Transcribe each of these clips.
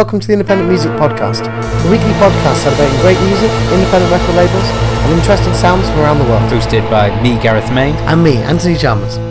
welcome to the Independent Music Podcast, the weekly podcast celebrating great music, independent record labels, and interesting sounds from around the world. Hosted by me, Gareth May. And me, Anthony Chalmers.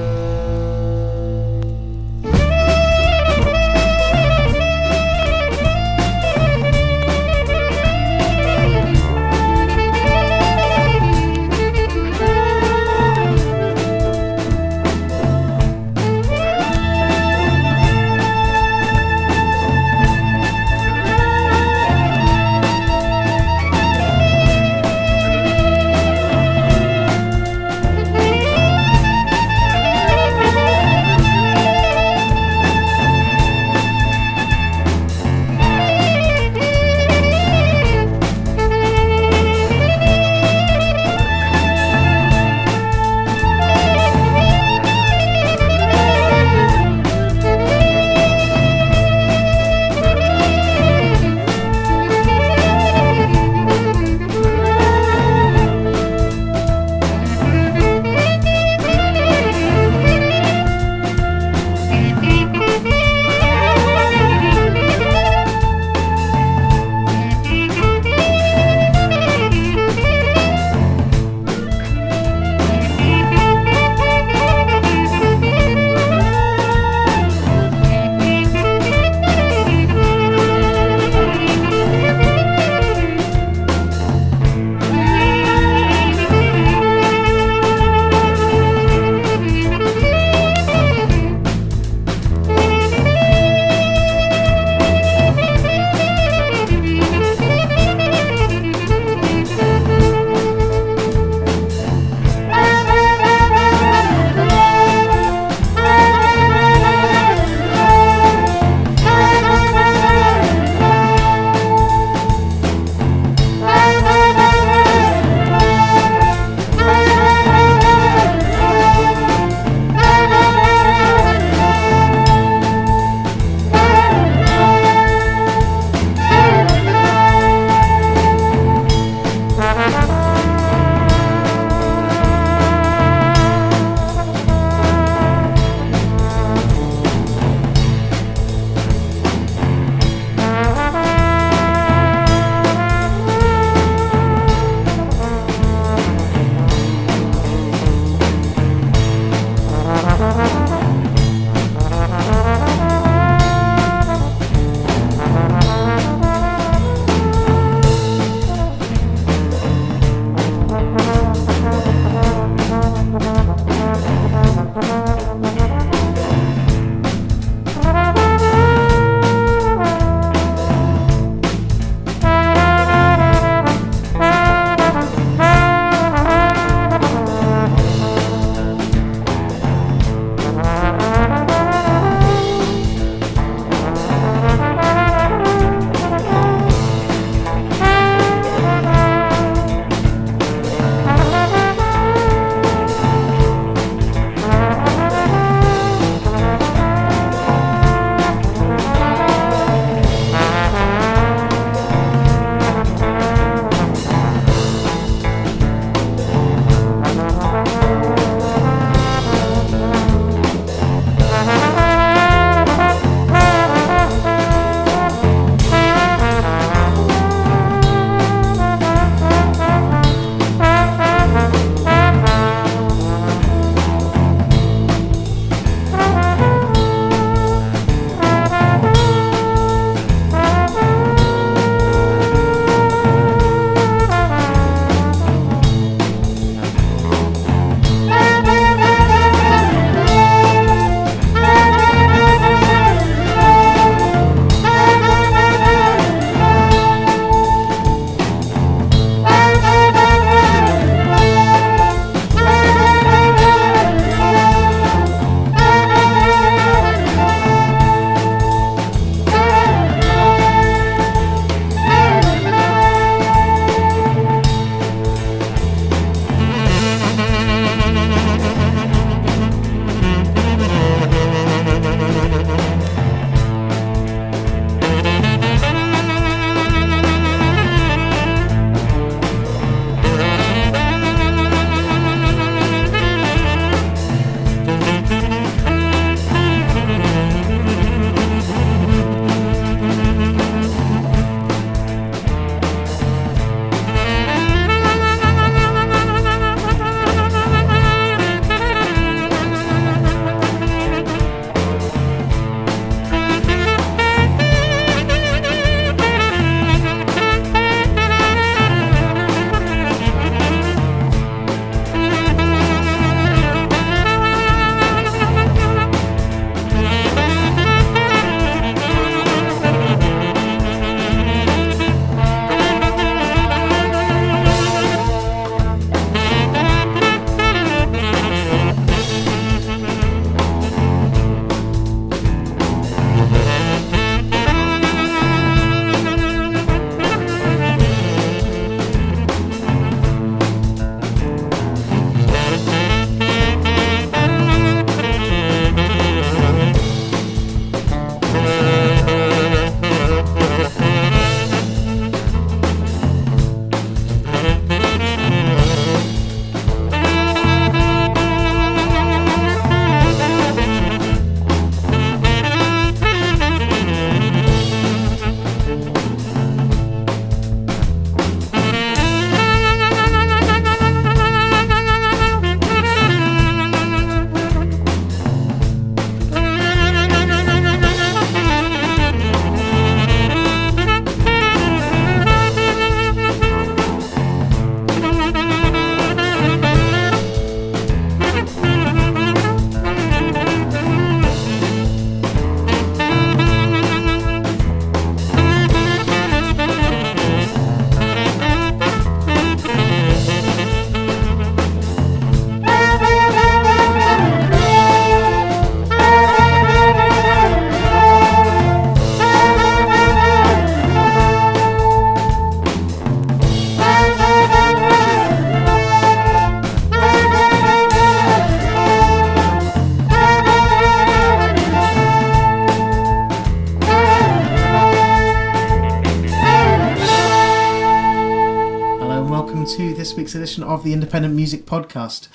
Of the Independent Music Podcast.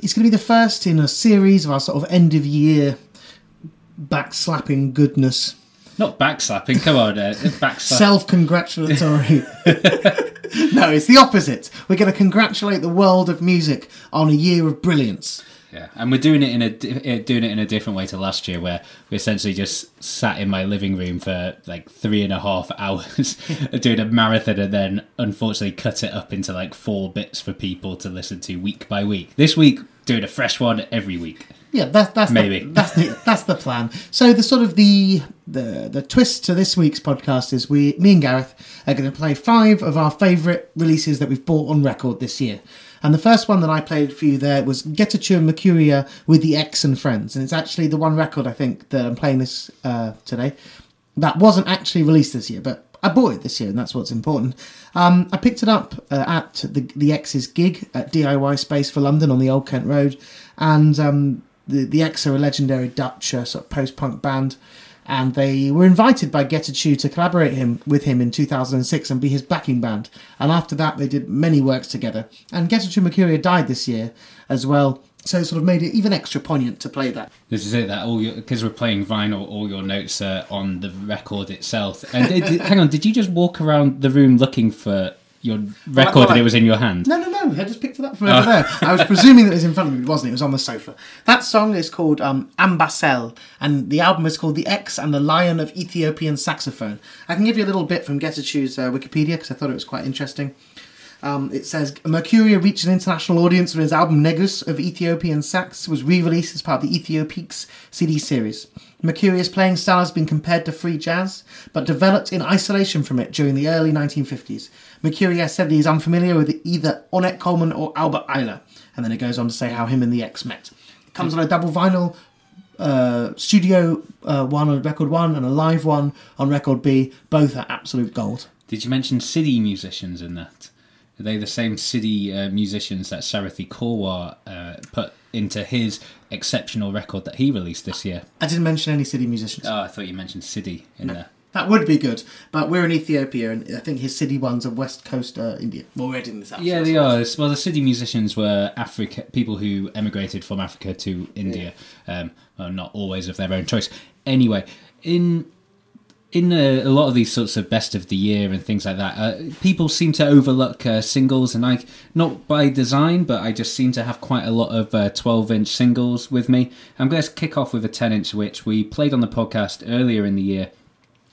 It's going to be the first in a series of our sort of end of year backslapping goodness. Not backslapping, come on, uh, backslap. Self congratulatory. no, it's the opposite. We're going to congratulate the world of music on a year of brilliance. Yeah, and we're doing it in a uh, doing it in a different way to last year, where we essentially just sat in my living room for like three and a half hours doing a marathon, and then unfortunately cut it up into like four bits for people to listen to week by week. This week, doing a fresh one every week. Yeah, that's that's Maybe. the, that's the that's the plan. So the sort of the the the twist to this week's podcast is we me and Gareth are going to play five of our favourite releases that we've bought on record this year. And the first one that I played for you there was Getachew and Mekurya with the Ex and Friends, and it's actually the one record I think that I'm playing this uh, today that wasn't actually released this year, but I bought it this year, and that's what's important. Um, I picked it up uh, at the the Ex's gig at DIY Space for London on the Old Kent Road, and um, the the Ex are a legendary Dutch uh, sort of post punk band, and they were invited by Getachew to collaborate him with him in 2006 and be his backing band. And after that, they did many works together. And Getachew Mekurya died this year as well, so it sort of made it even extra poignant to play that. This is it. That all because we're playing vinyl, all your notes are on the record itself. And did- hang on, did you just walk around the room looking for your record well, and I- it was in your hand? No, no, no. I just picked it up from over there. I was presuming that it was in front of me. It wasn't. It It was on the sofa. That song is called um, Ambasel, and the album is called The Ex and the Lion of Ethiopian Saxophone. I can give you a little bit from Getachew's uh, Wikipedia because I thought it was quite interesting. Um, it says Mekurya reached an international audience when his album Negus of Ethiopian Sax was re-released as part of the Ethiopiques CD series. Mekurya's playing style has been compared to free jazz, but developed in isolation from it during the early 1950s. Mekurya said he is unfamiliar with either Ornette Coleman or Albert Ayler, and then it goes on to say how him and the Ex met. It comes on a double vinyl, uh, studio uh, one on record one and a live one on record B. Both are absolute gold. Did you mention Siddi musicians in that? Are they the same Siddi uh, musicians that Sarathi Korwar uh, put into his exceptional record that he released this year? I didn't mention any Siddi musicians. Oh, I thought you mentioned Siddi in there. That would be good, but we're in Ethiopia, and I think his Siddi ones are West Coast uh, India. Well, we're in this. Yeah, they are. Well, the Siddi musicians were Africa people who emigrated from Africa to India. Um, well, not always of their own choice. Anyway, in in a, a lot of these sorts of best of the year and things like that, uh, people seem to overlook uh, singles, and I not by design, but I just seem to have quite a lot of uh, twelve inch singles with me. I'm going to kick off with a ten inch, which we played on the podcast earlier in the year,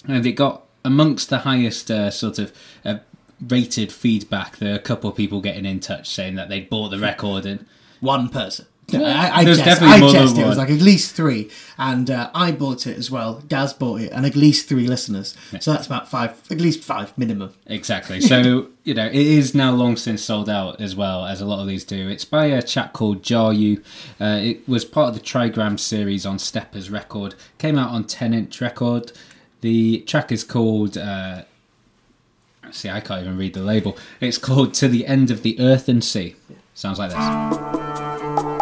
and it got amongst the highest uh, sort of. Uh, rated feedback there are a couple of people getting in touch saying that they'd bought the record and one person. No, I, I There's jest. definitely I more than jest. It was like at least three, and uh, I bought it as well. Gaz bought it, and at least three listeners. So that's about five, at least five minimum. Exactly. So, you know, it is now long since sold out as well, as a lot of these do. It's by a chap called Jaru. Uh, it was part of the Trigram series on Steppas record. Came out on 10 inch record. The track is called. Uh, see, I can't even read the label. It's called To the End of the Earth and Sea. Sounds like this.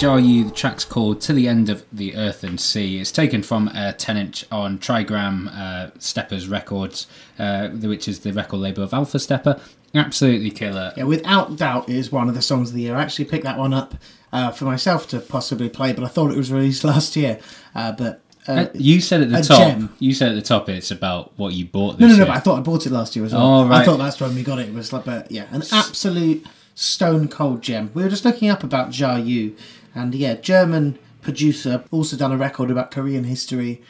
Jaru. The track's called To the End of the Earth and Sea. It's taken from a 10 inch on Trigram uh, Steppas Records, uh, which is the record label of Alpha Steppa. Absolutely killer. Yeah, without doubt, it is one of the songs of the year. I actually picked that one up uh, for myself to possibly play, but I thought it was released last year. Uh, but uh, Uh, you said at the top. gem. You said at the top. It's about what you bought. no, This no, no, year. but I thought I bought it last year as well. Oh, right. I thought that's when we got it. It was like, but yeah, an absolute stone cold gem. We were just looking up about Ja Yu, and yeah, German producer, also done a record about Korean history.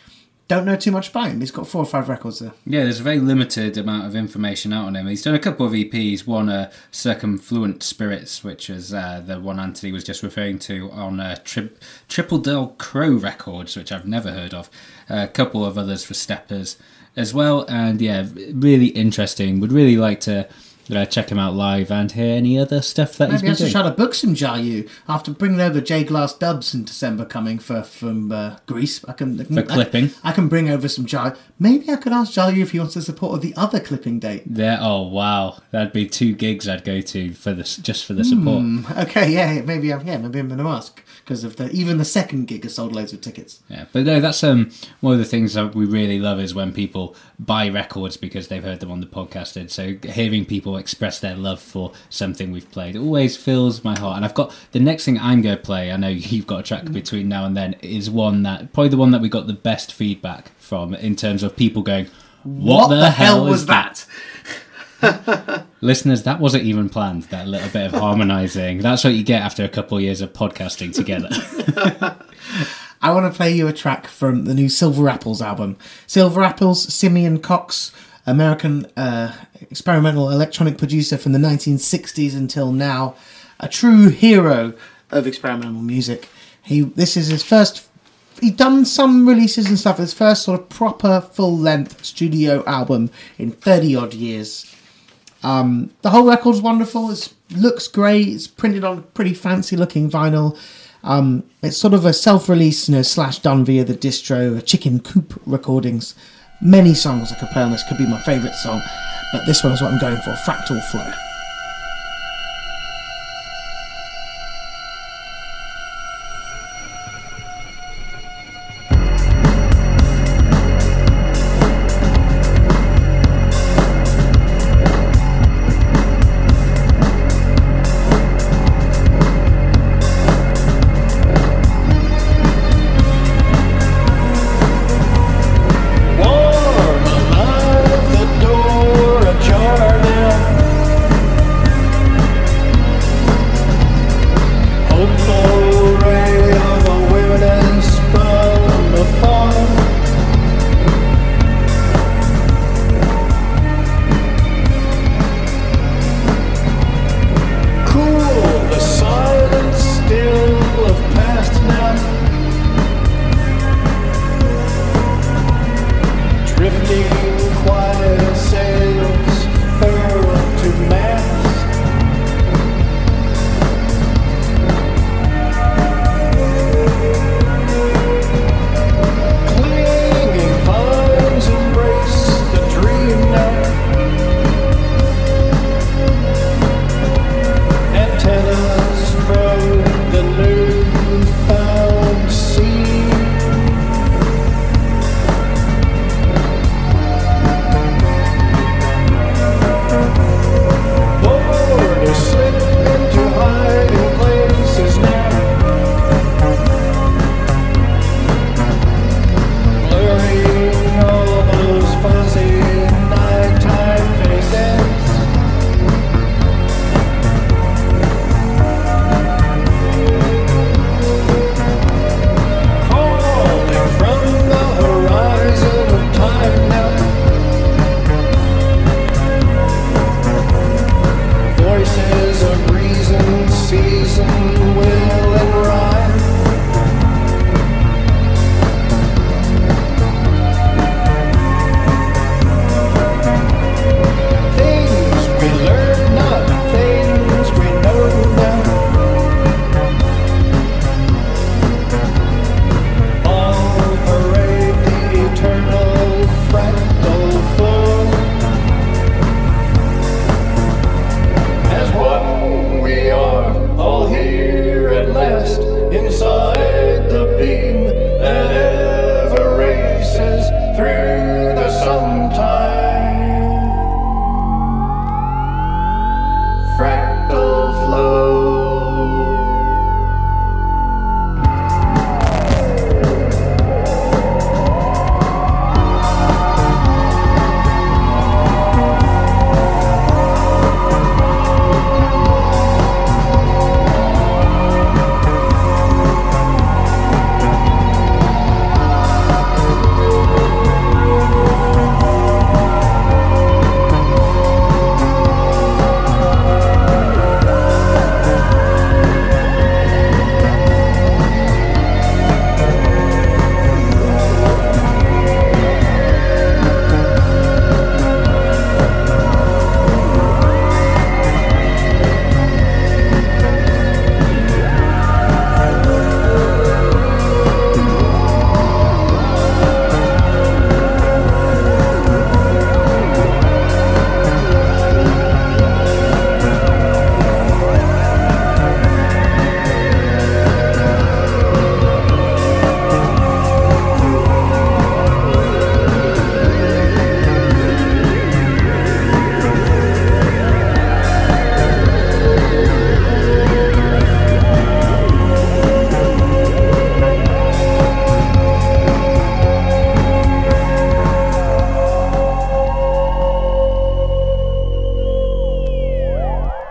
Don't know too much about him. He's got four or five records there. Yeah, there's a very limited amount of information out on him. He's done a couple of EPs. One, uh, Circumfluent Spirits, which is uh, the one Anthony was just referring to on uh, tri- Triple Del Crow Records, which I've never heard of. a couple of others for Steppas as well. And yeah, really interesting. Would really like to uh, check him out live and hear any other stuff that he's Maybe I been should doing. try to book some Jayu after bringing over J Glass Dubs in December coming for from uh, Greece. I can For clipping. I, can bring over some Jayu. Maybe I could ask Jayu if he wants to support the other clipping date. There, oh wow, that'd be two gigs I'd go to for this, just for the support. Okay, yeah, maybe I'm yeah, maybe I'm going to ask because of the even the second gig has sold loads of tickets. Yeah, but no, that's um one of the things that we really love is when people buy records because they've heard them on the podcast, and so hearing people express their love for something we've played always fills my heart. And I've got the next thing I'm going to play. I know you've got a track mm. between now and then. Is one that probably the one that we got the best feedback from in terms of people going, "What, the, hell, was that?" Listeners, that wasn't even planned. That little bit of harmonising. That's what you get after a couple of years of podcasting together. I want to play you a track from the new Silver Apples album. Silver Apples, Simeon Coxe, American uh, experimental electronic producer from the 1960s until now, a true hero of experimental music. He this is his first. He'd done some releases and stuff. His first sort of proper full length studio album in 30 odd years. Um, the whole record's wonderful. It looks great. It's printed on pretty fancy looking vinyl. Um, it's sort of a self-release, you know, slash done via the distro, Chicken Coop recordings. Many songs I could play on this could be my favourite song, but this one is what I'm going for. Fractal Flow.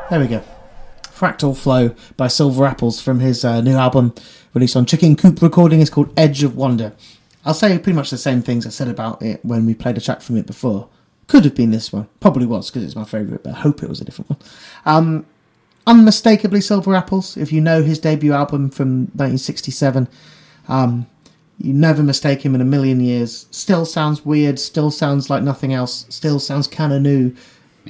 There we go. Fractal Flow by Silver Apples from his uh, new album released on Chicken Coop Recording. It's called Edge of Wonder. I'll say pretty much the same things I said about it when we played a track from it before. Could have been this one. Probably was because it's my favourite, but I hope it was a different one. Um, unmistakably Silver Apples. If you know his debut album from 1967, um, you never mistake him in a million years. Still sounds weird, still sounds like nothing else, still sounds kind of new.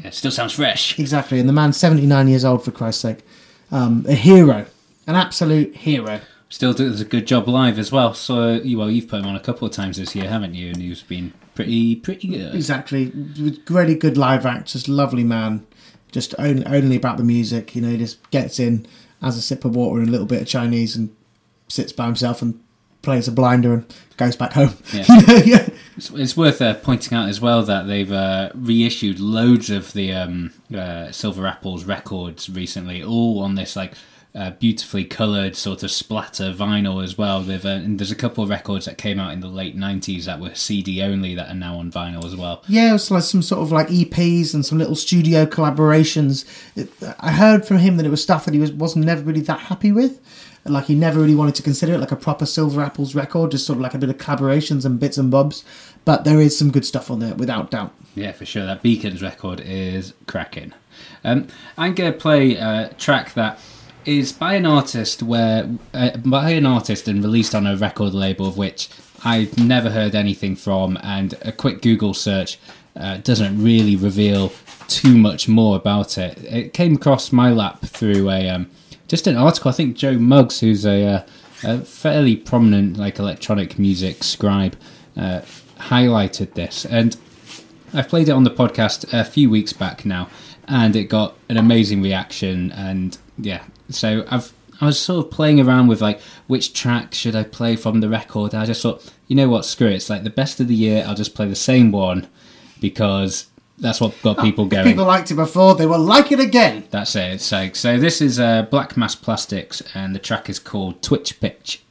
Yeah, still sounds fresh. Exactly, and the man's 79 years old, for Christ's sake. Um, a hero. An absolute hero. Still does a good job live as well. So, you well, you've put him on a couple of times this year, haven't you? And he's been pretty, pretty good. Exactly. Really good live act, just lovely man. Just only, only about the music, you know, he just gets in, has a sip of water and a little bit of Chinese and sits by himself and plays a blinder and goes back home. Yeah. You know, yeah. It's, it's worth uh, pointing out as well that they've uh, reissued loads of the um, uh, Silver Apples records recently, all on this like uh, beautifully coloured sort of splatter vinyl as well. They've uh, and there's a couple of records that came out in the late '90s that were CD only that are now on vinyl as well. Yeah, it was like some sort of like EPs and some little studio collaborations. It, I heard from him that it was stuff that he was wasn't never really that happy with. Like he never really wanted to consider it like a proper Silver Apples record, just sort of like a bit of collaborations and bits and bobs. But there is some good stuff on there, without doubt. Yeah, for sure. That Beacons record is cracking. Um, I'm to play a track that is by an artist where uh, by an artist and released on a record label of which I've never heard anything from, and a quick Google search uh, doesn't really reveal too much more about it. It came across my lap through a um, just an article. I think Joe Muggs, who's a, uh, a fairly prominent like electronic music scribe, uh, highlighted this, and I played it on the podcast a few weeks back now, and it got an amazing reaction. And yeah, so I've I was sort of playing around with like which track should I play from the record. I just thought, you know what, screw it. It's like the best of the year. I'll just play the same one because that's what got people going. People liked it before; they will like it again. That's it. It's like so. This is uh, Black Mass Plastics, and the track is called Twitch Pitch.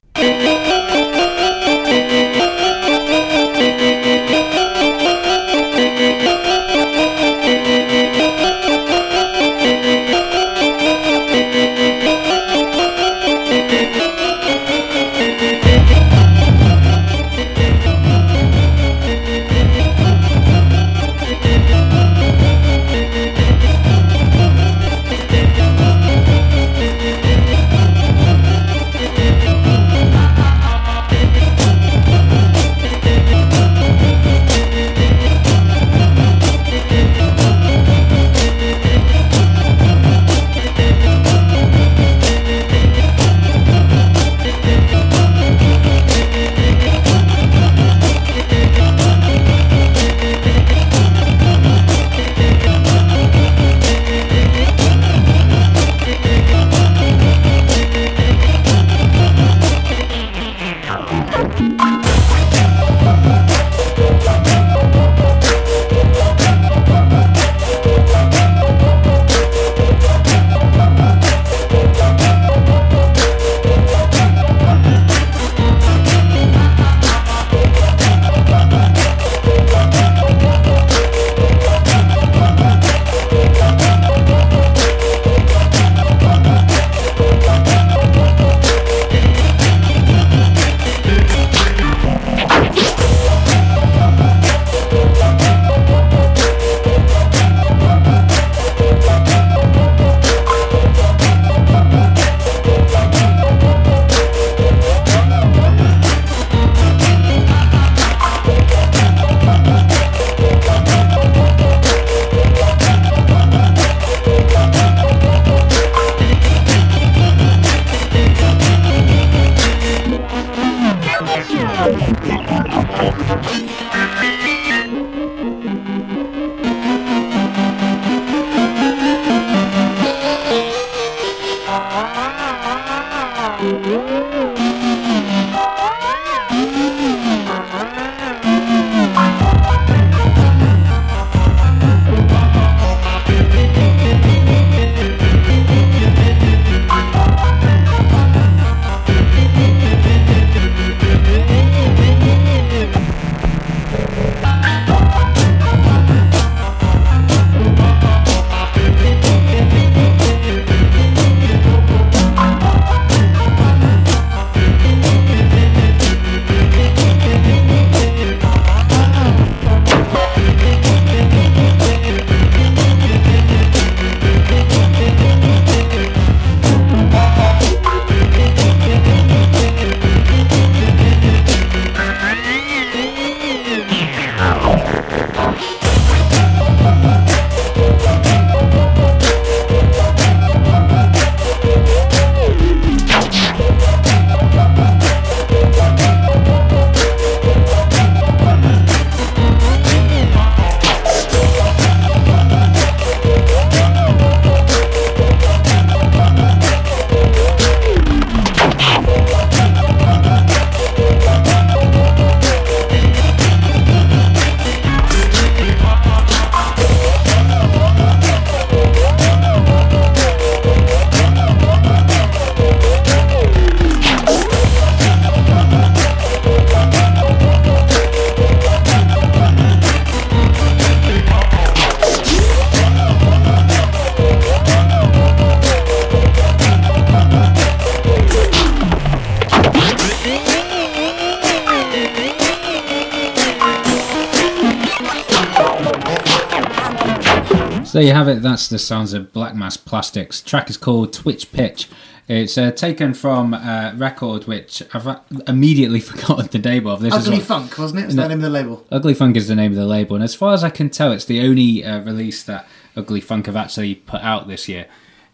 So there you have it. That's the sounds of Black Mass Plastics. track is called Twitch Pitch. It's uh, taken from a record which I've uh, immediately forgotten the name of. This Ugly is what, Funk, wasn't it? Was no, the name of the label? Ugly Funk is the name of the label, and as far as I can tell, it's the only uh, release that Ugly Funk have actually put out this year.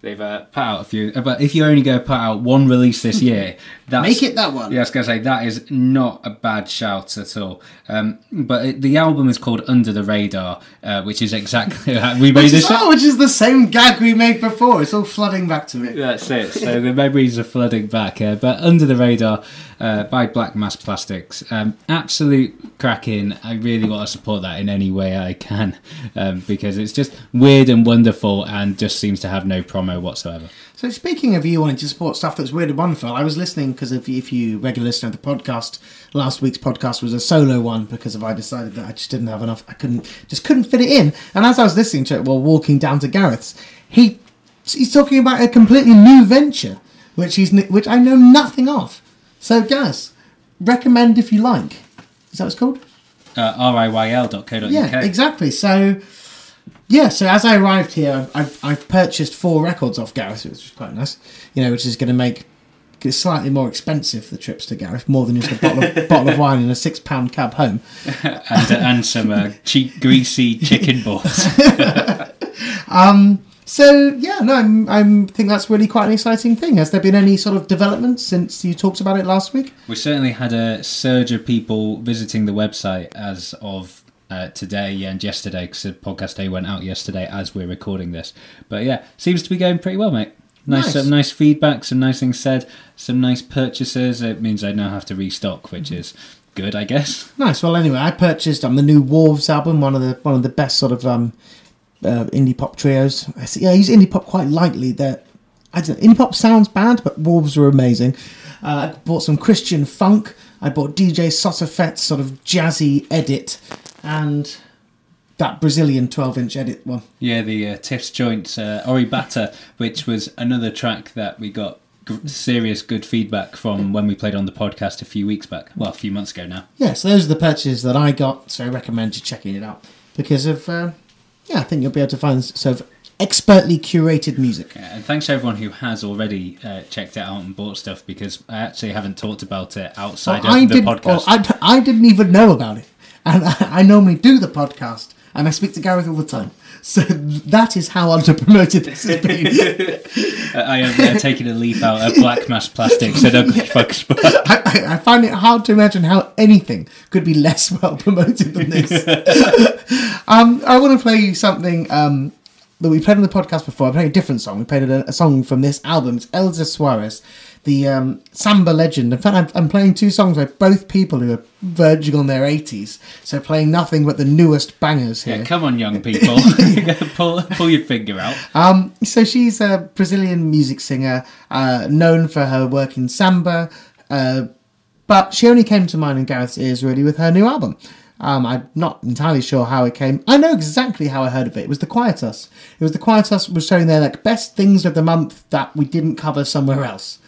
They've uh, put out a few, but if you're only going to put out one release this year, that's, make it that one. Yeah, I was going to say that is not a bad shout at all. Um, but it, the album is called Under the Radar, uh, which is exactly we made this. Oh, which is the same gag we made before. It's all flooding back to me. That's it. So the memories are flooding back. Uh, but Under the Radar uh, by Black Mass Plastics, um, absolute cracking. I really want to support that in any way I can um, because it's just weird and wonderful, and just seems to have no promo whatsoever. So speaking of you wanting to support stuff that's weird and wonderful, I was listening because if, if you regularly listen to the podcast, last week's podcast was a solo one because of I decided that I just didn't have enough, I couldn't, just couldn't fit it in. And as I was listening to it while walking down to Gareth's, he he's talking about a completely new venture, which he's which I know nothing of. So Gareth, recommend if you like. Is that what it's called? Uh, riyle.co.uk. Yeah, exactly. So yeah, so as I arrived here, I've, I've purchased four records off Gareth, which is quite nice. You know, which is going to make it slightly more expensive the trips to Gareth, more than just a bottle of, bottle of wine and a six pound cab home, and, uh, and some uh, cheap greasy chicken balls. um. So yeah, no, I'm, I'm think that's really quite an exciting thing. Has there been any sort of development since you talked about it last week? We certainly had a surge of people visiting the website as of uh, today and yesterday because the podcast day went out yesterday as we're recording this. But yeah, seems to be going pretty well, mate. Nice, nice. nice feedback, some nice things said, some nice purchases. It means I now have to restock, which is good, I guess. Nice. Well, anyway, I purchased um the new Wolves album, one of the one of the best sort of um uh, indie pop trios. I see, yeah, I use indie pop quite lightly. That I don't know, indie pop sounds bad, but Wolves are amazing. Uh, I bought some Christian funk. I bought DJ Sotofett's sort of jazzy edit and that Brazilian 12 inch edit one. Yeah, the uh, Tiff's Joints uh, Ori Bata, which was another track that we got g- serious good feedback from when we played on the podcast a few weeks back. Well, a few months ago now. Yeah, so those are the purchases that I got, so I recommend you checking it out because of, uh, yeah, I think you'll be able to find sort of expertly curated music. Yeah, and thanks to everyone who has already uh, checked it out and bought stuff because I actually haven't talked about it outside well, of I the did, podcast. Well, I, I didn't even know about it and I, I normally do the podcast, and I speak to Gareth all the time. So that is how underpromoted this has been. I am uh, taking a leaf out of Black Mass Plastics and Ugly Fucks. I, I, find it hard to imagine how anything could be less well promoted than this. um, I want to play you something um, that we played on the podcast before. I played a different song. We played a, a song from this album. It's Elza Soares the um, samba legend. In fact, I'm, I'm, playing two songs by both people who are verging on their 80s, so playing nothing but the newest bangers here. Yeah, come on, young people, pull pull your finger out. Um, so she's a Brazilian music singer, uh, known for her work in samba, uh, but she only came to mine and Gareth's ears really with her new album. Um, I'm not entirely sure how it came. I know exactly how I heard of it. It was the Quietus. It was the Quietus was showing their like best things of the month that we didn't cover somewhere else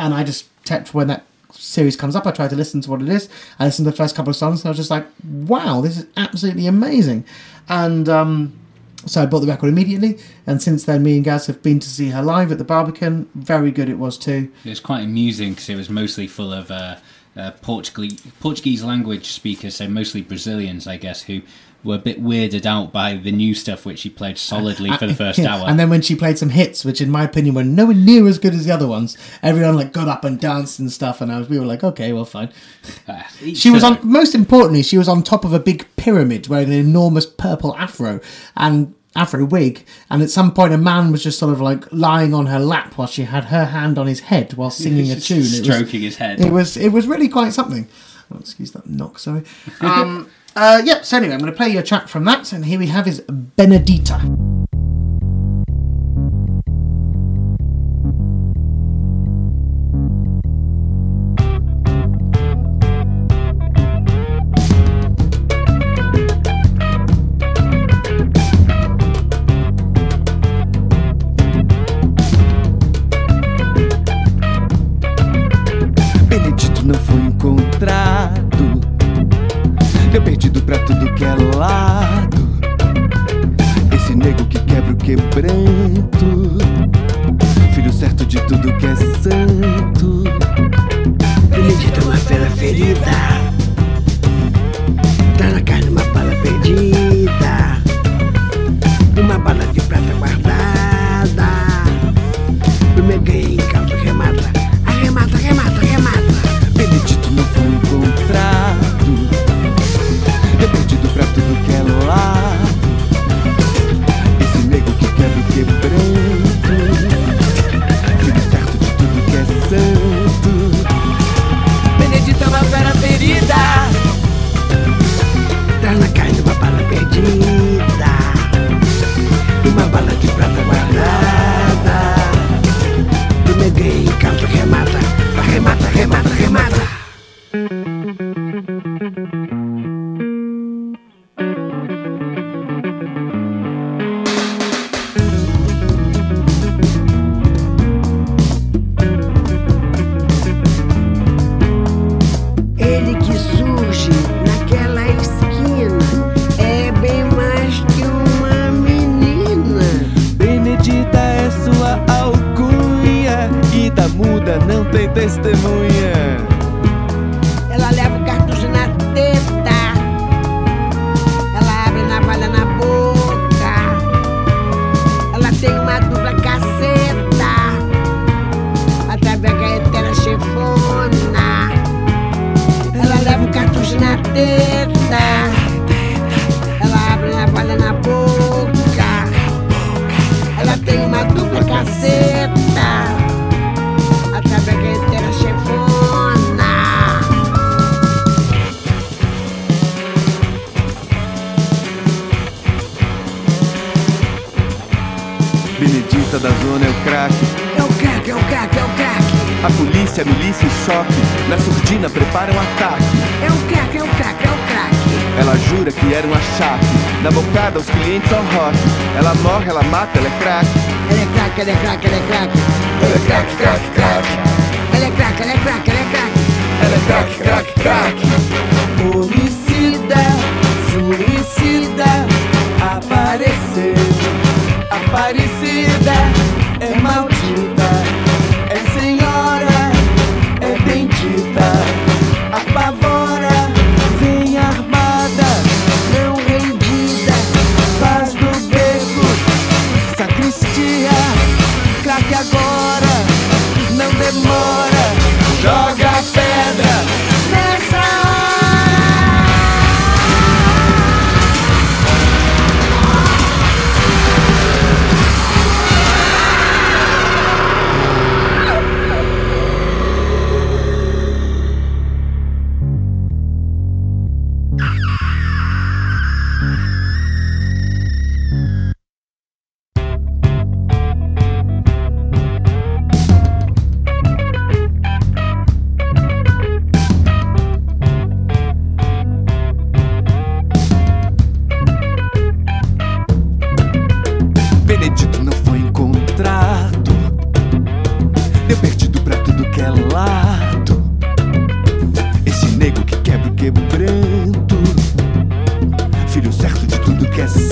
and I just kept when that series comes up, I try to listen to what it is. I listened to the first couple of songs, and I was just like, "Wow, this is absolutely amazing!" And um, so I bought the record immediately. And since then, me and Gaz have been to see her live at the Barbican. Very good it was too. It was quite amusing because it was mostly full of uh, uh, Portuguese Portuguese language speakers, so mostly Brazilians, I guess, who were a bit weirded out by the new stuff which she played solidly for the first yeah. hour. And then when she played some hits, which in my opinion were nowhere near as good as the other ones, everyone like got up and danced and stuff, and I was we were like, okay, well, fine. Uh, she was on. Most importantly, she was on top of a big pyramid wearing an enormous purple afro and afro wig, and at some point a man was just sort of like lying on her lap while she had her hand on his head while singing a tune, stroking was, his head. It was it was really quite something. Oh, excuse that knock, sorry. Um, uh, yep, so anyway, I'm going to play you a track from that, and here we have is Benedita. desde muy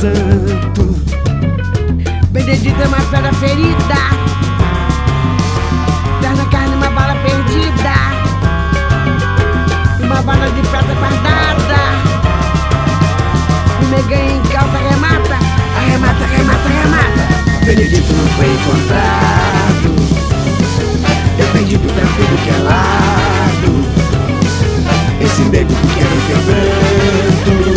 santo. Benedita é uma pedra ferida, perna carne, uma bala perdida, uma bala de prata guardada. Me ganha em calça, remata, arremata, remata, remata. Benedito não foi encontrado. Eu perdi tempo do que é lado. Esse nego que quer o.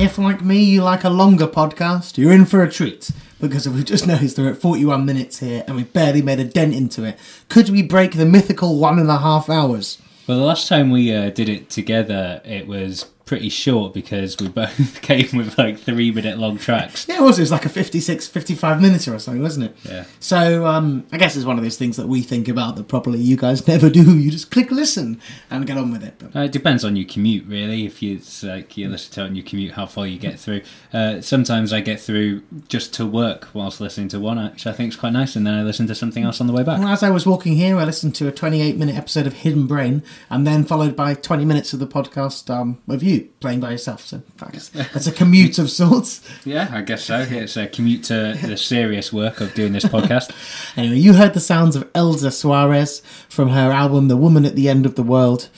If, like me, you like a longer podcast, you're in for a treat. Because we've just noticed we're at 41 minutes here and we barely made a dent into it. Could we break the mythical one and a half hours? Well, the last time we uh, did it together, it was pretty short because we both came with like three minute long tracks. Yeah, it was. It was like a 56, 55 minutes or something, wasn't it? Yeah. So um, I guess it's one of those things that we think about that probably you guys never do. You just click listen and get on with it. But Uh, it depends on your commute, really. If you it's like you listen to it on your commute, how far you get through. Uh, sometimes I get through just to work whilst listening to one, which I think is quite nice, and then I listen to something else on the way back. Well, as I was walking here, I listened to a 28 minute episode of Hidden Brain, and then followed by 20 minutes of the podcast um, of you playing by yourself. So that's, that's a commute of sorts. Yeah, I guess so. It's a commute to the serious work of doing this podcast. Anyway, you heard the sounds of Elza Soares from her album The Woman at the End of the World.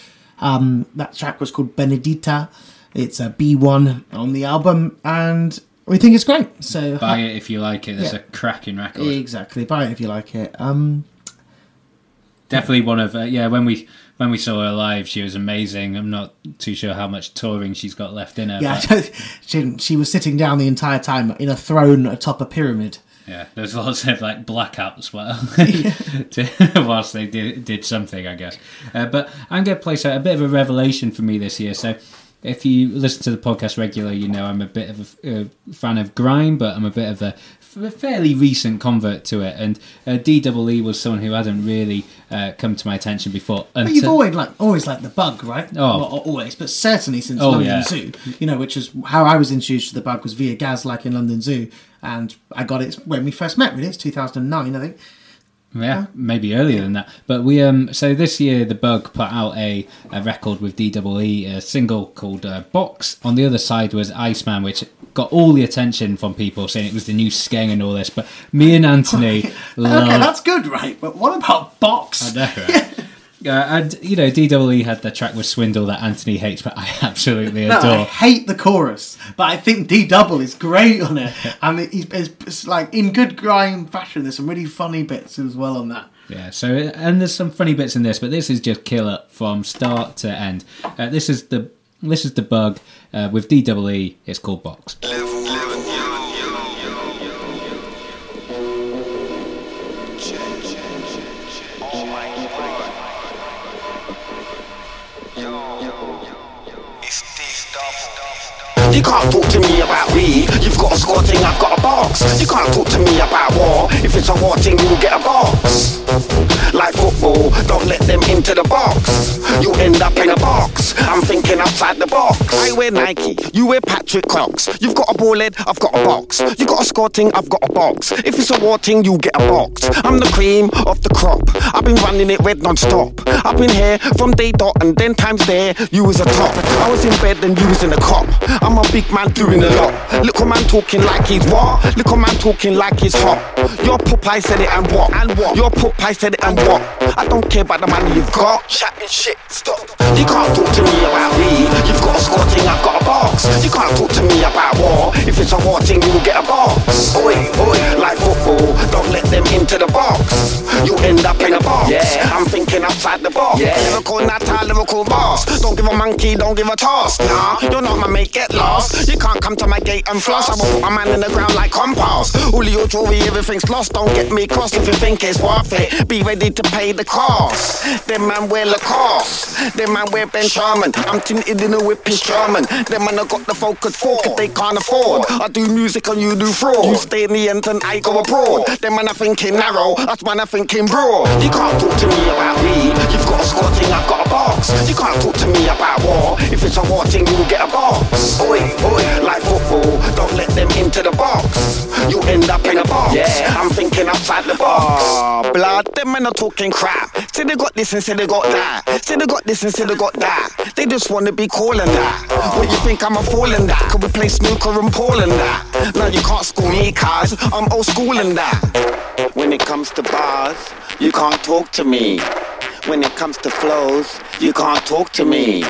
Um, that track was called Benedita. It's a B1 on the album, and we think it's great. So Buy it if you like it. It's Yeah. a cracking record. exactly, buy it if you like it. Um, Definitely one of uh, yeah. When we when we saw her live, she was amazing. I'm not too sure how much touring she's got left in her. yeah, she, she was sitting down the entire time in a throne atop a pyramid. Yeah, there's lots of like blackouts well, to, whilst they did did something, I guess. Uh, but I'm going to place out a bit of a revelation for me this year. So, if you listen to the podcast regularly, you know I'm a bit of a uh, fan of grime, but I'm a bit of a fairly recent convert to it. And uh, DWE was someone who hadn't really uh, come to my attention before. But you've always like always liked the bug, right? Oh. Not always, but certainly since Oh, London yeah. Zoo. You know, which is how I was introduced to the bug was via Gaz, like in London Zoo, and I got it when we first met. Really, it's 2009, I think. Yeah, maybe earlier than that. But we um so this year the Bug put out a, a record with DWE, a single called uh, Box. On the other side was Iceman, which got all the attention from people saying it was the new Skeng and all this. But me and Anthony love Okay, that's good, right? But what about Box? I know, right? Uh, and you know, DWE had the track with Swindle that Anthony hates, but I absolutely No, I hate the chorus, but I think D Double is great on it, and it- it's, it's, it's like in good grime fashion. There's some really funny bits as well on that. Yeah, so and there's some funny bits in this, but this is just killer from start to end. Uh, this is the this is the bug uh, with DWE. It's called Box. You can't talk to me about weed. You've got a score thing, I've got a box. You can't talk to me about war. If it's a war thing, you'll get a box. Like football, don't let them into the box. You end up in a box. I'm thinking outside the box. I wear Nike, you wear Patrick Crocs. You've got a ball head, I've got a box. You got a score thing, I've got a box. If it's a war thing, you get a box. I'm the cream of the crop. I've been running it red non-stop. I've been here from day dot and then times there, you was a top. I was in bed and you was in the cop. I'm a big man doing a lot. Little man talking like he's what? Little man talking like he's hot. Your Popeye said it and what? And what? Your Popeye said it and what? I don't care about the money you've got. Chatting shit, stop. You can't talk to me about me. You've got a score thing, I've got a box. You can't talk to me about war. If it's a war thing, you'll get a box. Oi, oi, like football, don't let them into the box. You end up in a box. Yeah, I'm thinking outside the box. Yeah, lyrical, not a lyrical boss. Don't give a monkey, don't give a toss. Nah, you're not my mate, get lost. You can't come to my gate and floss. I will put my man in the ground like compost. Julio jewelry, everything's lost. Don't get me crossed if you think it's worth it. Be ready to pay the cost. Them man wear Lacoste. Them man wear Ben Sherman. I'm tinted in a whip is. Them man have got the focus for if they can't afford. I do music and you do fraud. You stay in the end and I go abroad. Them man are thinking narrow. Us man are thinking broad. You can't talk to me about me. You've got a score thing, I've got a box. You can't talk to me about war. If it's a war thing, you'll get a box. Oi, oi, like football. Don't let them into the box. You end up in a box. Yeah, I'm thinking outside the box. Oh, blood, them men are talking crap. Say they got this and say they got that. Say they got this and say they got that. They just wanna be calling that. What you think I'm a fool in that? Could we play snooker and Paul in that? Now you can't school me, cuz I'm old school in that. When it comes to bars, you can't talk to me. When it comes to flows, you can't talk to me.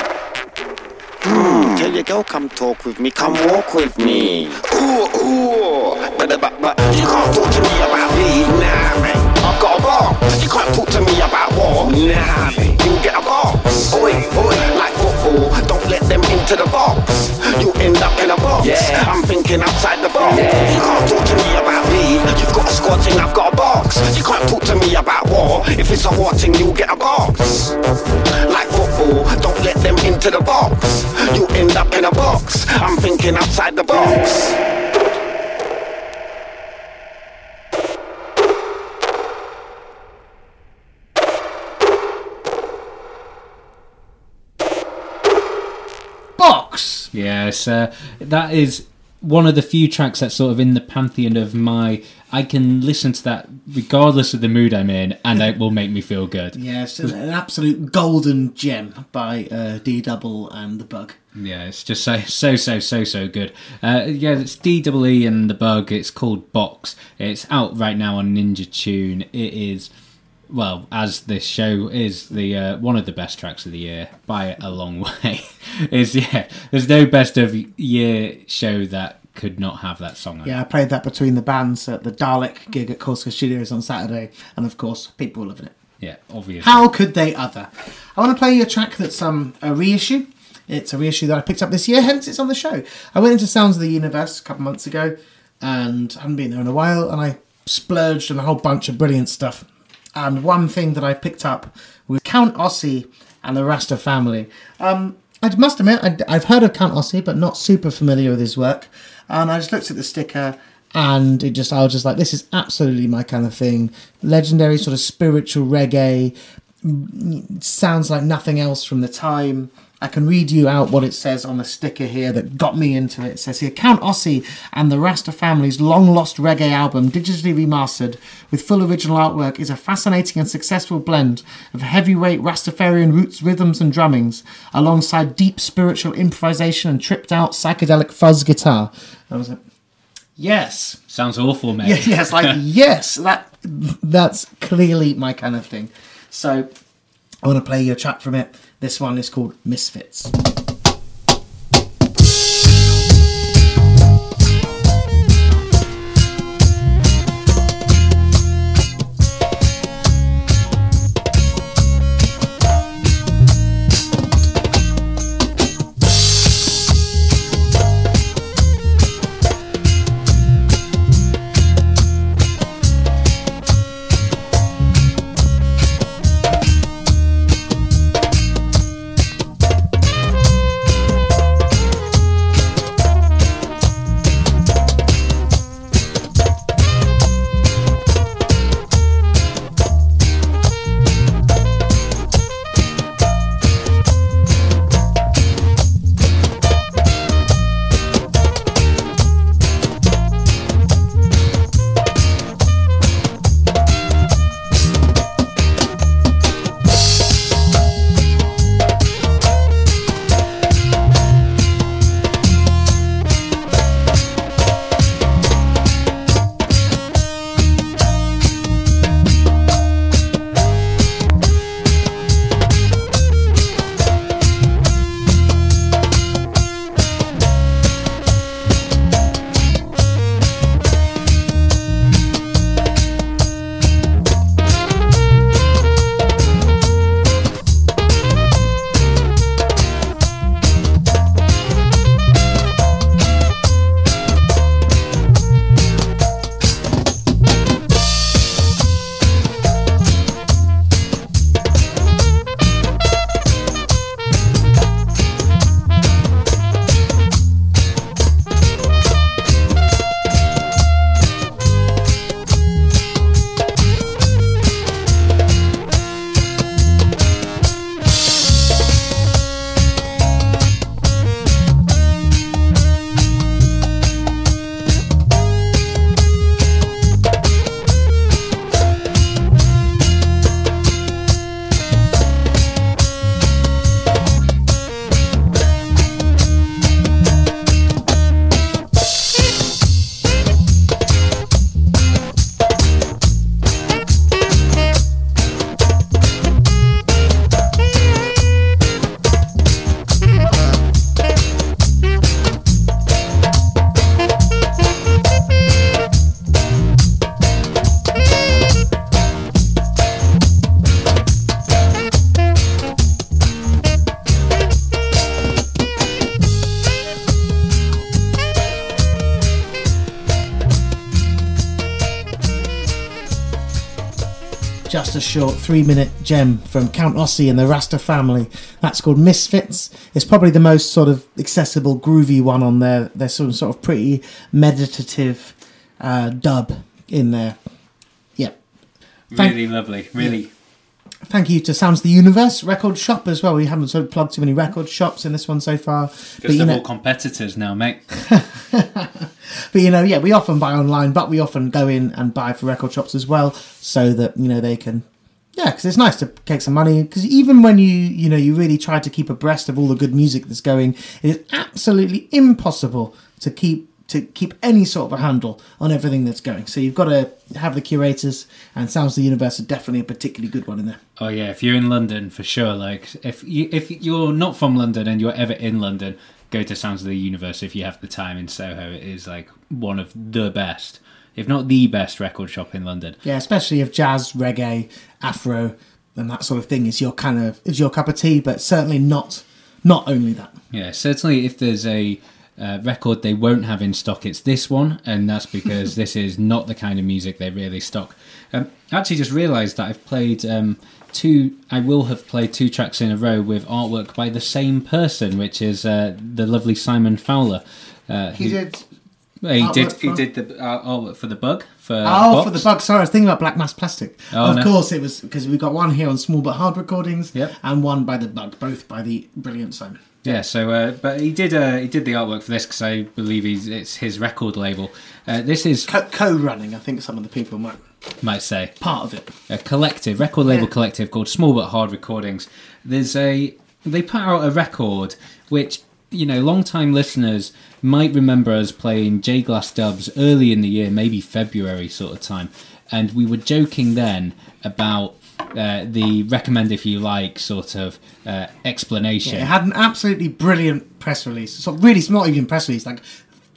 Hmm, tell your girl, come talk with me, come walk with me. Ooh, ooh, but, but, but you can't talk to me about me, nah, man. I've got a box. You can't talk to me about war, nah, man. You get a box. Oi, oi, like football, don't let them into the box. You end up in a box. Yeah, I'm thinking outside the box. You can't talk to me about me. You've got a squad thing, I've got a box. You can't talk to me about war. If it's a war thing, you'll get a box. Like football, don't let them into the box. you end up in a box. I'm thinking outside the box. Box. Yes, uh, that is one of the few tracks that's sort of in the pantheon of my. I can listen to that regardless of the mood I'm in, and it will make me feel good. Yes, an absolute golden gem by uh, D Double and the Bug. Yeah, it's just so so so so so good. Uh, yeah, it's D double E and the bug. It's called Box. It's out right now on Ninja Tune. It is well as this show is the uh, one of the best tracks of the year by a long way. is yeah, there's no best of year show that could not have that song. On. Yeah, I played that between the bands at the Dalek gig at Corsica Studios on Saturday, and of course, people were loving it. yeah, obviously. How could they other? I want to play you a track that's um, a reissue. It's a reissue that I picked up this year, hence it's on the show. I went into Sounds of the Universe a couple months ago and I hadn't been there in a while, and I splurged on a whole bunch of brilliant stuff. And one thing that I picked up was Count Ossie and the Rasta family. Um, I must admit, I'd, I've heard of Count Ossie, but not super familiar with his work. And I just looked at the sticker and it just I was just like, this is absolutely my kind of thing. Legendary sort of spiritual reggae. Sounds like nothing else from the time. I can read you out what it says on the sticker here that got me into it. It says here Count Ossie and the Rasta family's long lost reggae album, digitally remastered with full original artwork, is a fascinating and successful blend of heavyweight Rastafarian roots, rhythms, and drummings, alongside deep spiritual improvisation and tripped out psychedelic fuzz guitar. I was like, yes. Sounds awful, mate. Yeah, yes, like yes, that that's clearly my kind of thing. So I want to play you a track from it. This one is called Misfits. Three minute gem from Count Ossie and the Rasta family. That's called Misfits. It's probably the most sort of accessible, groovy one on there. There's some sort of pretty meditative uh, dub in there. Yep. Thank- really lovely. Really. Thank you to Sounds of the Universe record shop as well. We haven't sort of plugged too many record shops in this one so far. Because they're know, all competitors now, mate. But you know, yeah, we often buy online, but we often go in and buy for record shops as well, so that you know they can. Yeah, because it's nice to take some money. Because even when you you know you really try to keep abreast of all the good music that's going, it is absolutely impossible to keep to keep any sort of a handle on everything that's going. So you've got to have the curators, and Sounds of the Universe are definitely a particularly good one in there. Oh yeah, if you're in London for sure. Like if you if you're not from London and you're ever in London, go to Sounds of the Universe if you have the time in Soho. It is like one of the best, if not the best, record shop in London. Yeah, especially if jazz, reggae, afro, and that sort of thing is your kind of is your cup of tea, but certainly not not only that. Yeah, certainly if there's a uh, record they won't have in stock, it's this one, and that's because this is not the kind of music they really stock. Um, I actually just realised that I've played um, two, I will have played two tracks in a row with artwork by the same person, which is uh, the lovely Simon Fowler. Uh, He who- did. He artwork did. He did the uh, artwork for the bug for Oh, Box. for the bug. Sorry, I was thinking about Black Mass Plastic. Oh, of no. course, it was because we got one here on Small But Hard Recordings, Yep. and one by the bug, both by the brilliant Simon. Yeah, so uh, but he did uh, he did the artwork for this because I believe he's it's his record label. Uh, this is Co- co-running, I think some of the people might might say part of it. a collective record label Yeah. collective called Small But Hard Recordings. There's a they put out a record which you know long time listeners might remember us playing Jay Glass dubs early in the year, maybe February sort of time, and we were joking then about. Uh, the recommend if you like sort of uh, explanation. It had an absolutely brilliant press release. So really, it's not even press release, like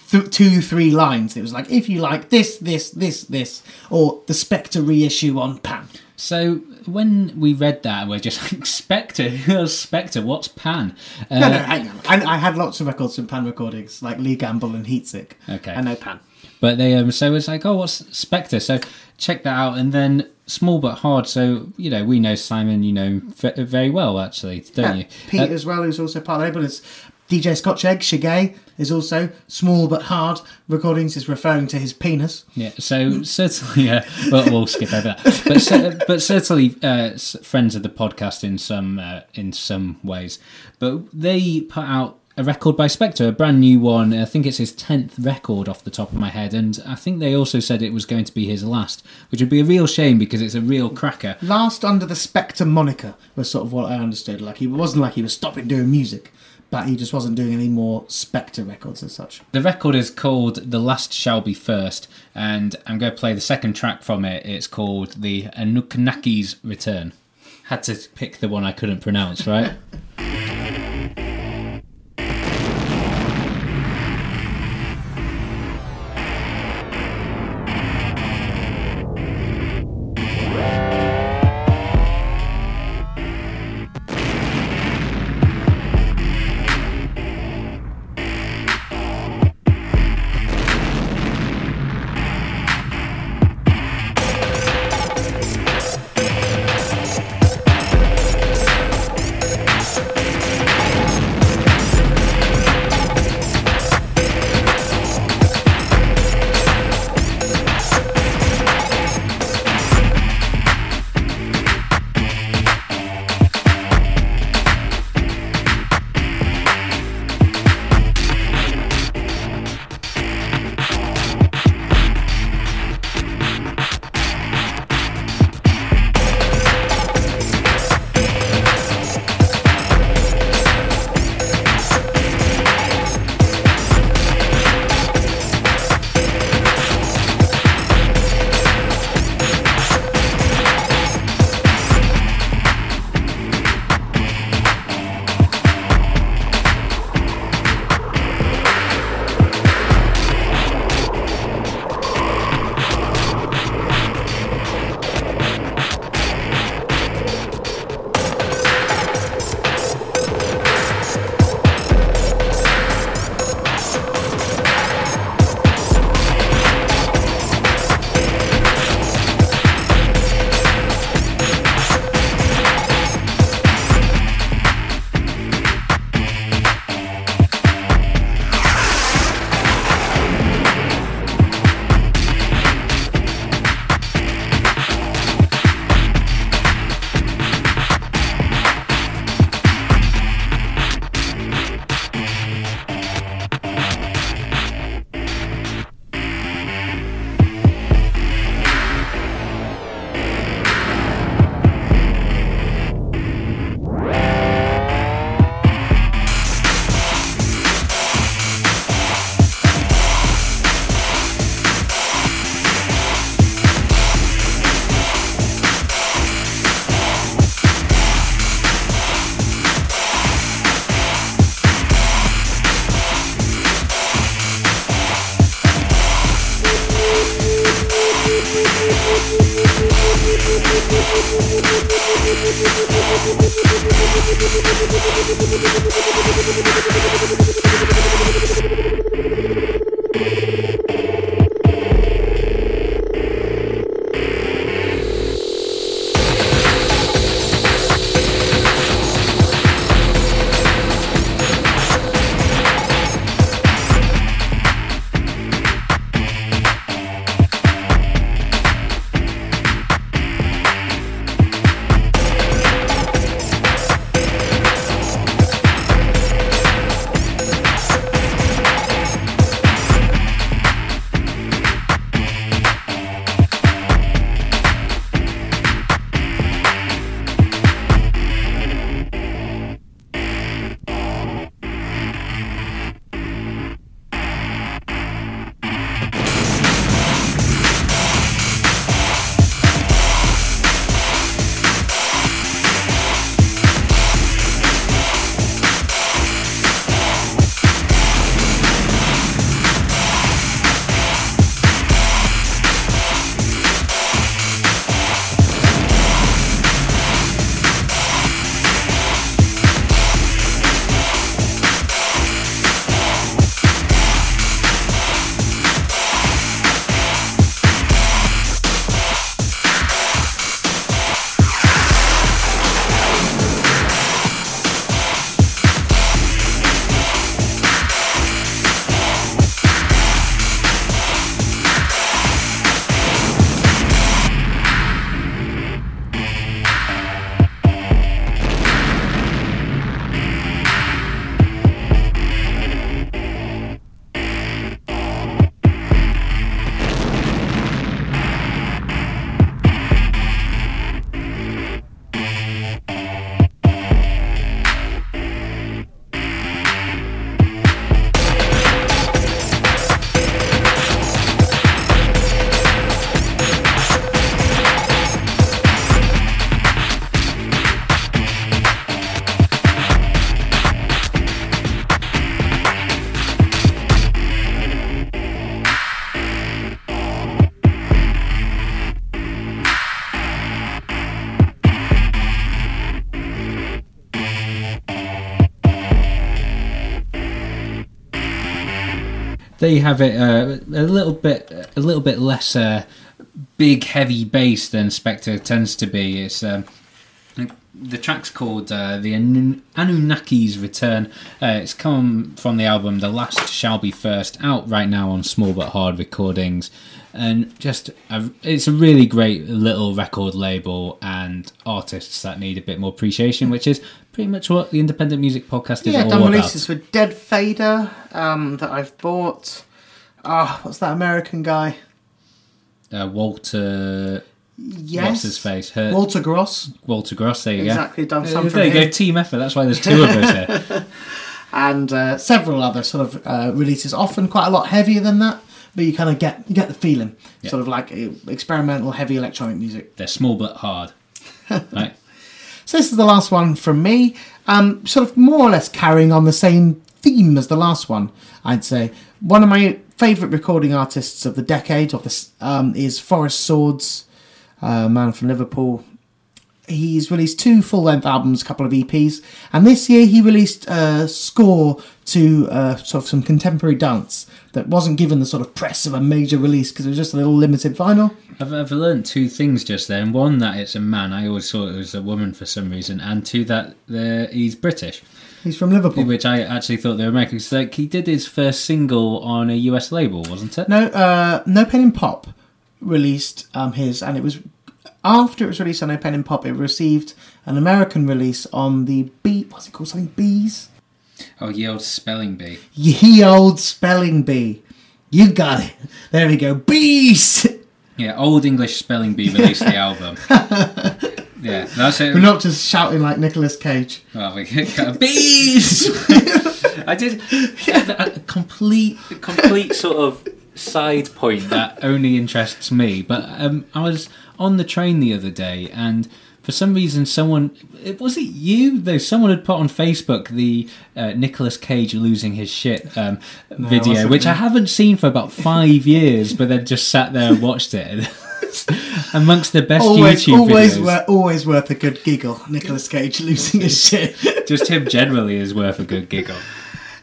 th- two, three lines. It was like, if you like this, this, this, this, or the Spectre reissue on Pan. So when we read that, we're just like Spectre. Who's Spectre? What's Pan? Uh, No, no, hang on. I, I had lots of records from Pan recordings, like Lee Gamble and Heatsick. Okay. I know Pan. But they um, so it's like, oh, what's Spectre? So check that out, and then small but hard. So you know, we know Simon, you know very well actually, don't Yeah, you? Pete Uh, as well, who's also part of the label. It's DJ Scotch Egg Shigay is also small but hard recordings. Is referring to his penis. Yeah, so certainly, uh, well, we'll skip over that. But cer- but certainly, uh, friends of the podcast in some uh, in some ways. But they put out a record by Spectre, a brand new one. I think it's his tenth record off the top of my head, and I think they also said it was going to be his last, which would be a real shame because it's a real cracker. Last under the Spectre moniker was sort of what I understood. Like he wasn't like he was stopping doing music, but he just wasn't doing any more Spectre records as such. The record is called "The Last Shall Be First, and I'm going to play the second track from it. It's called "The Anuknaki's Return." Had to pick the one I couldn't pronounce, right? There you have it. Uh, a little bit, a little bit less uh, big, heavy bass than Spectre tends to be. It's um, the track's called uh, "The Anu- Anunnaki's Return." Uh, it's come from the album "The Last Shall Be First, out right now on Small But Hard Recordings, and just a, it's a really great little record label and artists that need a bit more appreciation, which is pretty much what the independent music podcast is Yeah, all done about. releases with Dead Fader um, that I've bought. Ah, what's that American guy? Uh, Walter, Yes. what's his face? Her, Walter Gross. Walter Gross. There you Exactly, done go. Uh, from there you go. Team effort. That's why there's two of us here. and uh, several other sort of uh, releases, often quite a lot heavier than that, but you kind of get you get the feeling, Yeah. sort of like uh, experimental heavy electronic music. They're small but hard. right. So this is the last one from me, um, sort of more or less carrying on the same theme as the last one. I'd say one of my favourite recording artists of the decade of this um, is Forest Swords, a man from Liverpool. He's released two full length albums, a couple of EPs, and this year he released a score to uh, sort of some contemporary dance that wasn't given the sort of press of a major release because it was just a little limited vinyl. I've, I've learned two things just then. One, that it's a man. I always thought it was a woman for some reason. And two, that uh, he's British, He's from Liverpool. which I actually thought they were American. 'Cause, like, he did his first single on a US label, wasn't it? No, uh, No Pain in Pop released um, his, and it was after it was released on No Pain in Pop, it received an American release on the B. What's it called? Something Bees. Oh, ye old spelling bee. Ye old spelling bee. You got it. There we go. Bees. Yeah, Old English Spelling Bee released the album. Yeah, that's it. We're not just shouting like Nicolas Cage. Well, we got bees. I did a, a complete, a complete sort of side point that only interests me. But um, I was on the train the other day, and for some reason, someone it was it you though. Someone had put on Facebook the uh, Nicolas Cage losing his shit um, video, wasn't which I haven't seen for about five years, but then just sat there and watched it. Amongst the best always, YouTube always, videos, wor- always worth a good giggle. Nicolas Cage losing his shit. just him generally is worth a good giggle.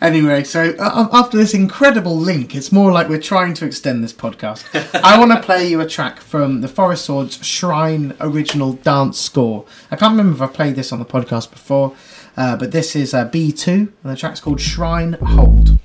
Anyway, so uh, after this incredible link, it's more like we're trying to extend this podcast. I want to play you a track from the Forest Swords Shrine original dance score. I can't remember if I've played this on the podcast before, uh, but this is uh, B2, and the track's called Shrine Hold.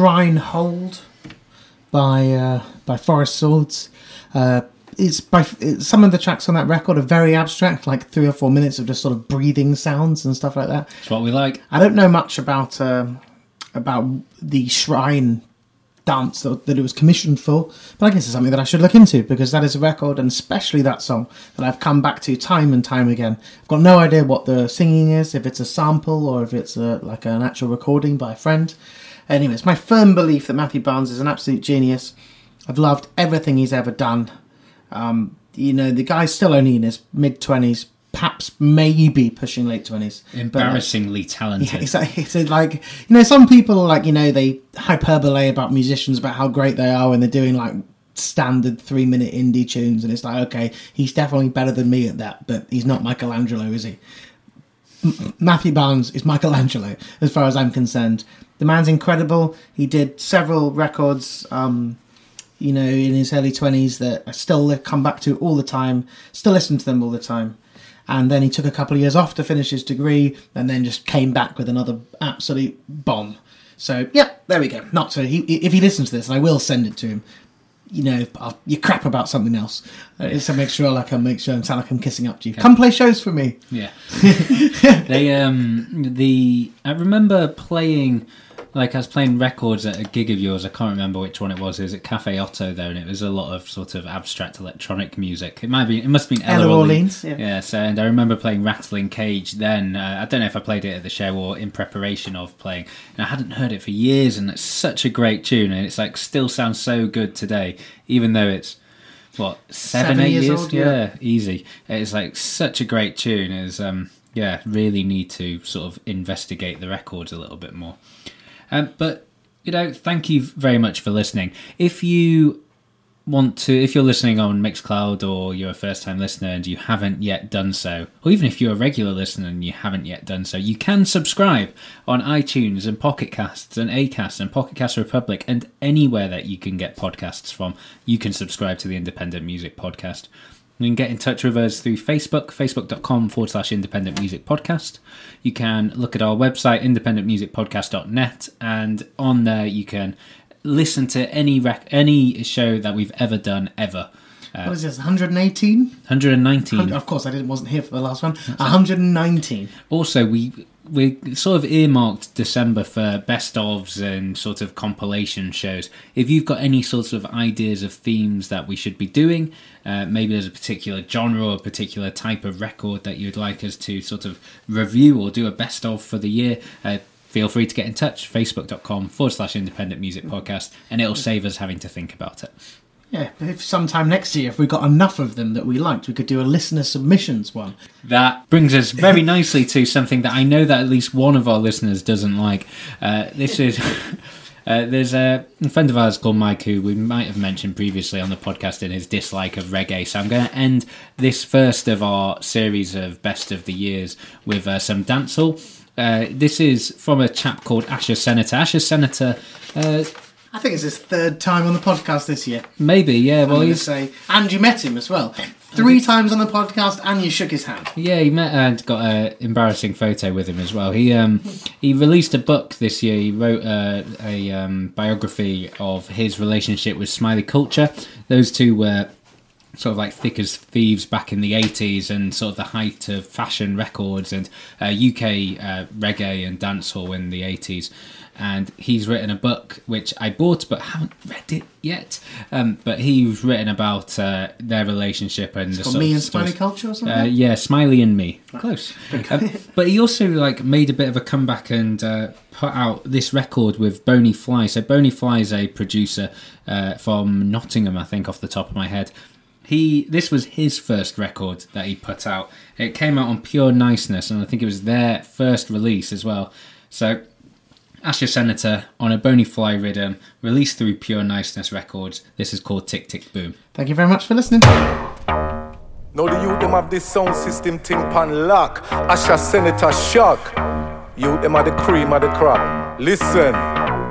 Shrine Hold by uh, by Forest Swords. Uh, it's by it's, some of the tracks on that record are very abstract, like three or four minutes of just sort of breathing sounds and stuff like that. It's what we like. I don't know much about um, about the shrine dance that, that it was commissioned for, but I guess it's something that I should look into because that is a record, and especially that song that I've come back to time and time again. I've got no idea what the singing is, if it's a sample or if it's a, like an actual recording by a friend. Anyway, it's my firm belief that Matthew Barnes is an absolute genius. I've loved everything he's ever done. Um, you know, the guy's still only in his mid twenties, perhaps maybe pushing late twenties. Embarrassingly talented. Yeah, it's like, it's like you know, some people like you know they hyperbole about musicians about how great they are when they're doing like standard three minute indie tunes, and it's like okay, he's definitely better than me at that, but he's not Michelangelo, is he? M- Matthew Barnes is Michelangelo, as far as I'm concerned. The man's incredible. He did several records. Um, you know, in his early 20s that I still come back to all the time, still listen to them all the time. And then he took a couple of years off to finish his degree and then just came back with another absolute bomb. So, yeah, there we go. Not so, he, if he listens to this, and I will send it to him, you know, I'll, you crap about something else. It's to make sure, like, I make sure I sound like I'm kissing up to you. Come play shows for me. Yeah. they um the I remember playing like I was playing records at a gig of yours. I can't remember which one it was. It was at Cafe Oto though, and it was a lot of sort of abstract electronic music. It might be. It must have been Ela, Ela Orleans. Orleans, yeah. So and I remember playing Rattling Cage. Then uh, I don't know if I played it at the show or in preparation of playing. And I hadn't heard it for years, and it's such a great tune, and it's like still sounds so good today, even though it's what seven, Seven eight years years, old, yeah. easy. It's like such a great tune. Is um yeah, really need to sort of investigate the records a little bit more. Um, but you know, thank you very much for listening. If you want to, if you're listening on Mixcloud or you're a first time listener and you haven't yet done so, or even if you're a regular listener and you haven't yet done so, you can subscribe on iTunes and Pocket Casts and Acast and Podcast Republic and anywhere that you can get podcasts from. You can subscribe to the Independent Music Podcast. You can get in touch with us through Facebook, facebook.com forward slash independent music podcast. You can look at our website, independentmusicpodcast.net, and on there you can listen to any rec- any show that we've ever done ever. Uh, what is this, 118? 119. Of course, I didn't wasn't here for the last one. 119. Also, we we sort of earmarked December for best ofs and sort of compilation shows. If you've got any sorts of ideas of themes that we should be doing, uh, maybe there's a particular genre or a particular type of record that you'd like us to sort of review or do a best of for the year. Uh, Feel free to get in touch, facebook.com forward slash independent music podcast, and it'll save us having to think about it. Yeah, if sometime next year, if we got enough of them that we liked, we could do a listener submissions one. That brings us very nicely to something that I know that at least one of our listeners doesn't like. Uh, this is. Uh, there's a friend of ours called Mike who we might have mentioned previously on the podcast in his dislike of reggae. So I'm going to end this first of our series of best of the years with uh, some dancehall. Uh, this is from a chap called Asher Senator. Asher Senator, uh, I think it's his third time on the podcast this year. maybe, yeah. Well, he's say, and you met him as well. Three times on the podcast, and you shook his hand. Yeah, he met and got an embarrassing photo with him as well. He um he released a book this year. He wrote a, a um, biography of his relationship with Smiley Culture. Those two were sort of like thick as thieves back in the 80s and sort of the height of fashion records and uh, UK uh, reggae and dancehall in the 80s. And he's written a book which I bought but haven't read it yet. Um, but he's written about uh, their relationship and the Got sort me and Smiley Culture or something. uh, yeah, Smiley and me. Close. Um, but he also like made a bit of a comeback and uh, put out this record with Boney Fly. So Boney Fly is a producer uh, from Nottingham, I think, off the top of my head. He this was his first record that he put out. It came out on Pure Niceness, and I think it was their first release as well. So Asher Senator on a Bony Fly rhythm, released through Pure Niceness Records. This is called Tick Tick Boom. Thank you very much for listening. Now the youth them have this sound system thing pan lock. Asher Senator shock. Youth them are the cream of the crop. Listen,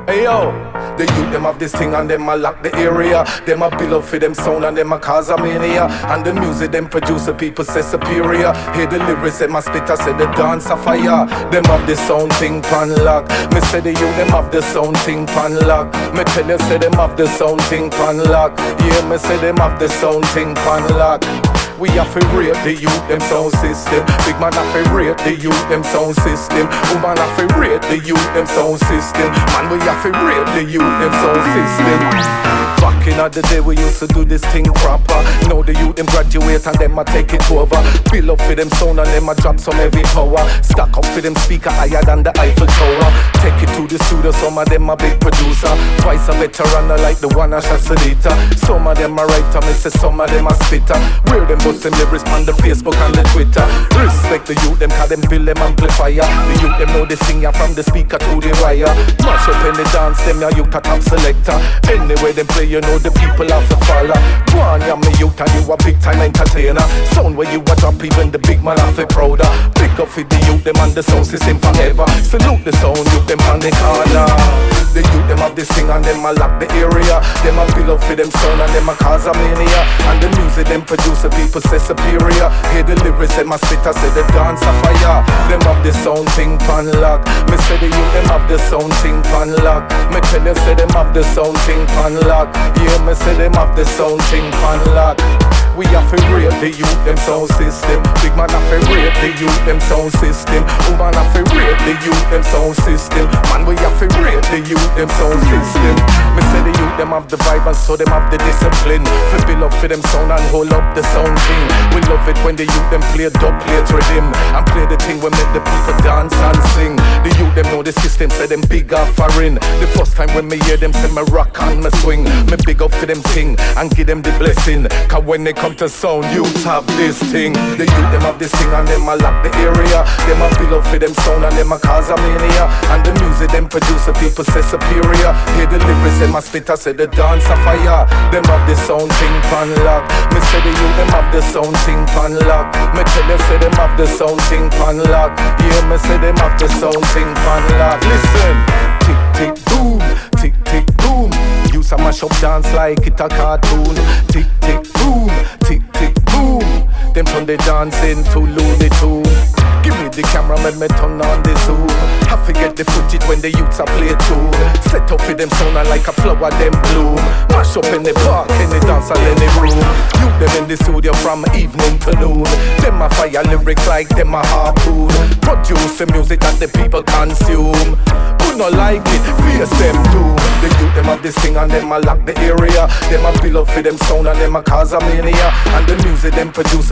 hey yo, The youth them have this thing and them a lock the area. Them a build up for them sound and them a cause a mania. And the music them produce the people say superior. Hear the lyrics them a spit I say the dance a fire. Them have this sound thing pan lock. Me say the youth them have this sound thing pan lock. Me tell you say them have this sound thing pan lock. Yeah, me say them have this sound thing pan lock. We have to rate the youth them sound system. Big man have to rate the youth them sound system. Woman have to rate the youth them sound system. Man we have to rate the youth them sound system. Back in the day we used to do this thing proper. Now the youth them graduate and them a take it over. Build up for them sound and them a drop some heavy power. Stack up for them speaker higher than the Eiffel Tower. Take it to the studio, some of them a big producer. Twice a veteran like the one a Shasalita. Some of them a writer, me say some of them a spitter. Where them bust them lyrics on the Facebook and the Twitter. Respect the youth them cause them build them amplifier. The youth them know the singer from the speaker to the wire. Mash up in the dance, them ya youth a top selector. Anyway them play, you know the people have to follow. Go on, ya me youth and you a big time entertainer. Sound where you a drop, even the big man have to prouder. Pick up for the youth them and the sound system forever. Salute the sound, youth them on the corner. The youth them have this thing and them a lock the area. Them a build up for them sound and them a cause a mania. And the music them produce the people say superior. Hear the lyrics and my I say the dance a fire. Them have the sound thing pan lock. Me say the youth them have the sound thing pan lock. Me tell you say them have the sound thing pan lock. Yeah, me say them have the sound thing pan lock. We have to rate the youth them sound system. Big man have to rate the youth them sound system. Woman have to rate the youth them sound system. Man we have to rate the youth them sound system. Me say the youth them have the vibe and so them have the discipline. For build up for them sound and hold up the sound thing. We love it when the youth them play dub plate rhythm and play the thing we make the people dance and sing. The youth them know the system, say them big foreign. The first time when me hear them say me rock and me swing, me big up for them thing and give them the blessing. Cause when they come to sound, youths have this thing. The youth them have this thing and them a lock the area. Them a build up for them sound and them a cause a mania. And the music them produce the people say superior. Hear the lyrics them a spit, I say the dance a fire. Them have the sound thing pan lock. Me say the youth them have the sound thing pan lock. Me tell you say them have the sound thing pan lock. Yeah, me say them have the sound thing pan lock. Listen, tick tick boom, tick tick boom. Use a mash up dance like it a cartoon. Tick tick boom, tick tick boom. Them turn the dancing to Looney Tune. Give me the camera, let me turn on the zoom. I forget the footage when the youths a play tune. Set up for them sound like a flower, them bloom. Mash up in the park, in the dance hall, in the room. You them in the studio from evening to noon. Them a fire lyrics like them a harpoon. Produce the music that the people consume. Who not like it, face them doom. The youth them have this thing and them a lock the area. Them a up for them sound and them a cause a mania. And the music them produce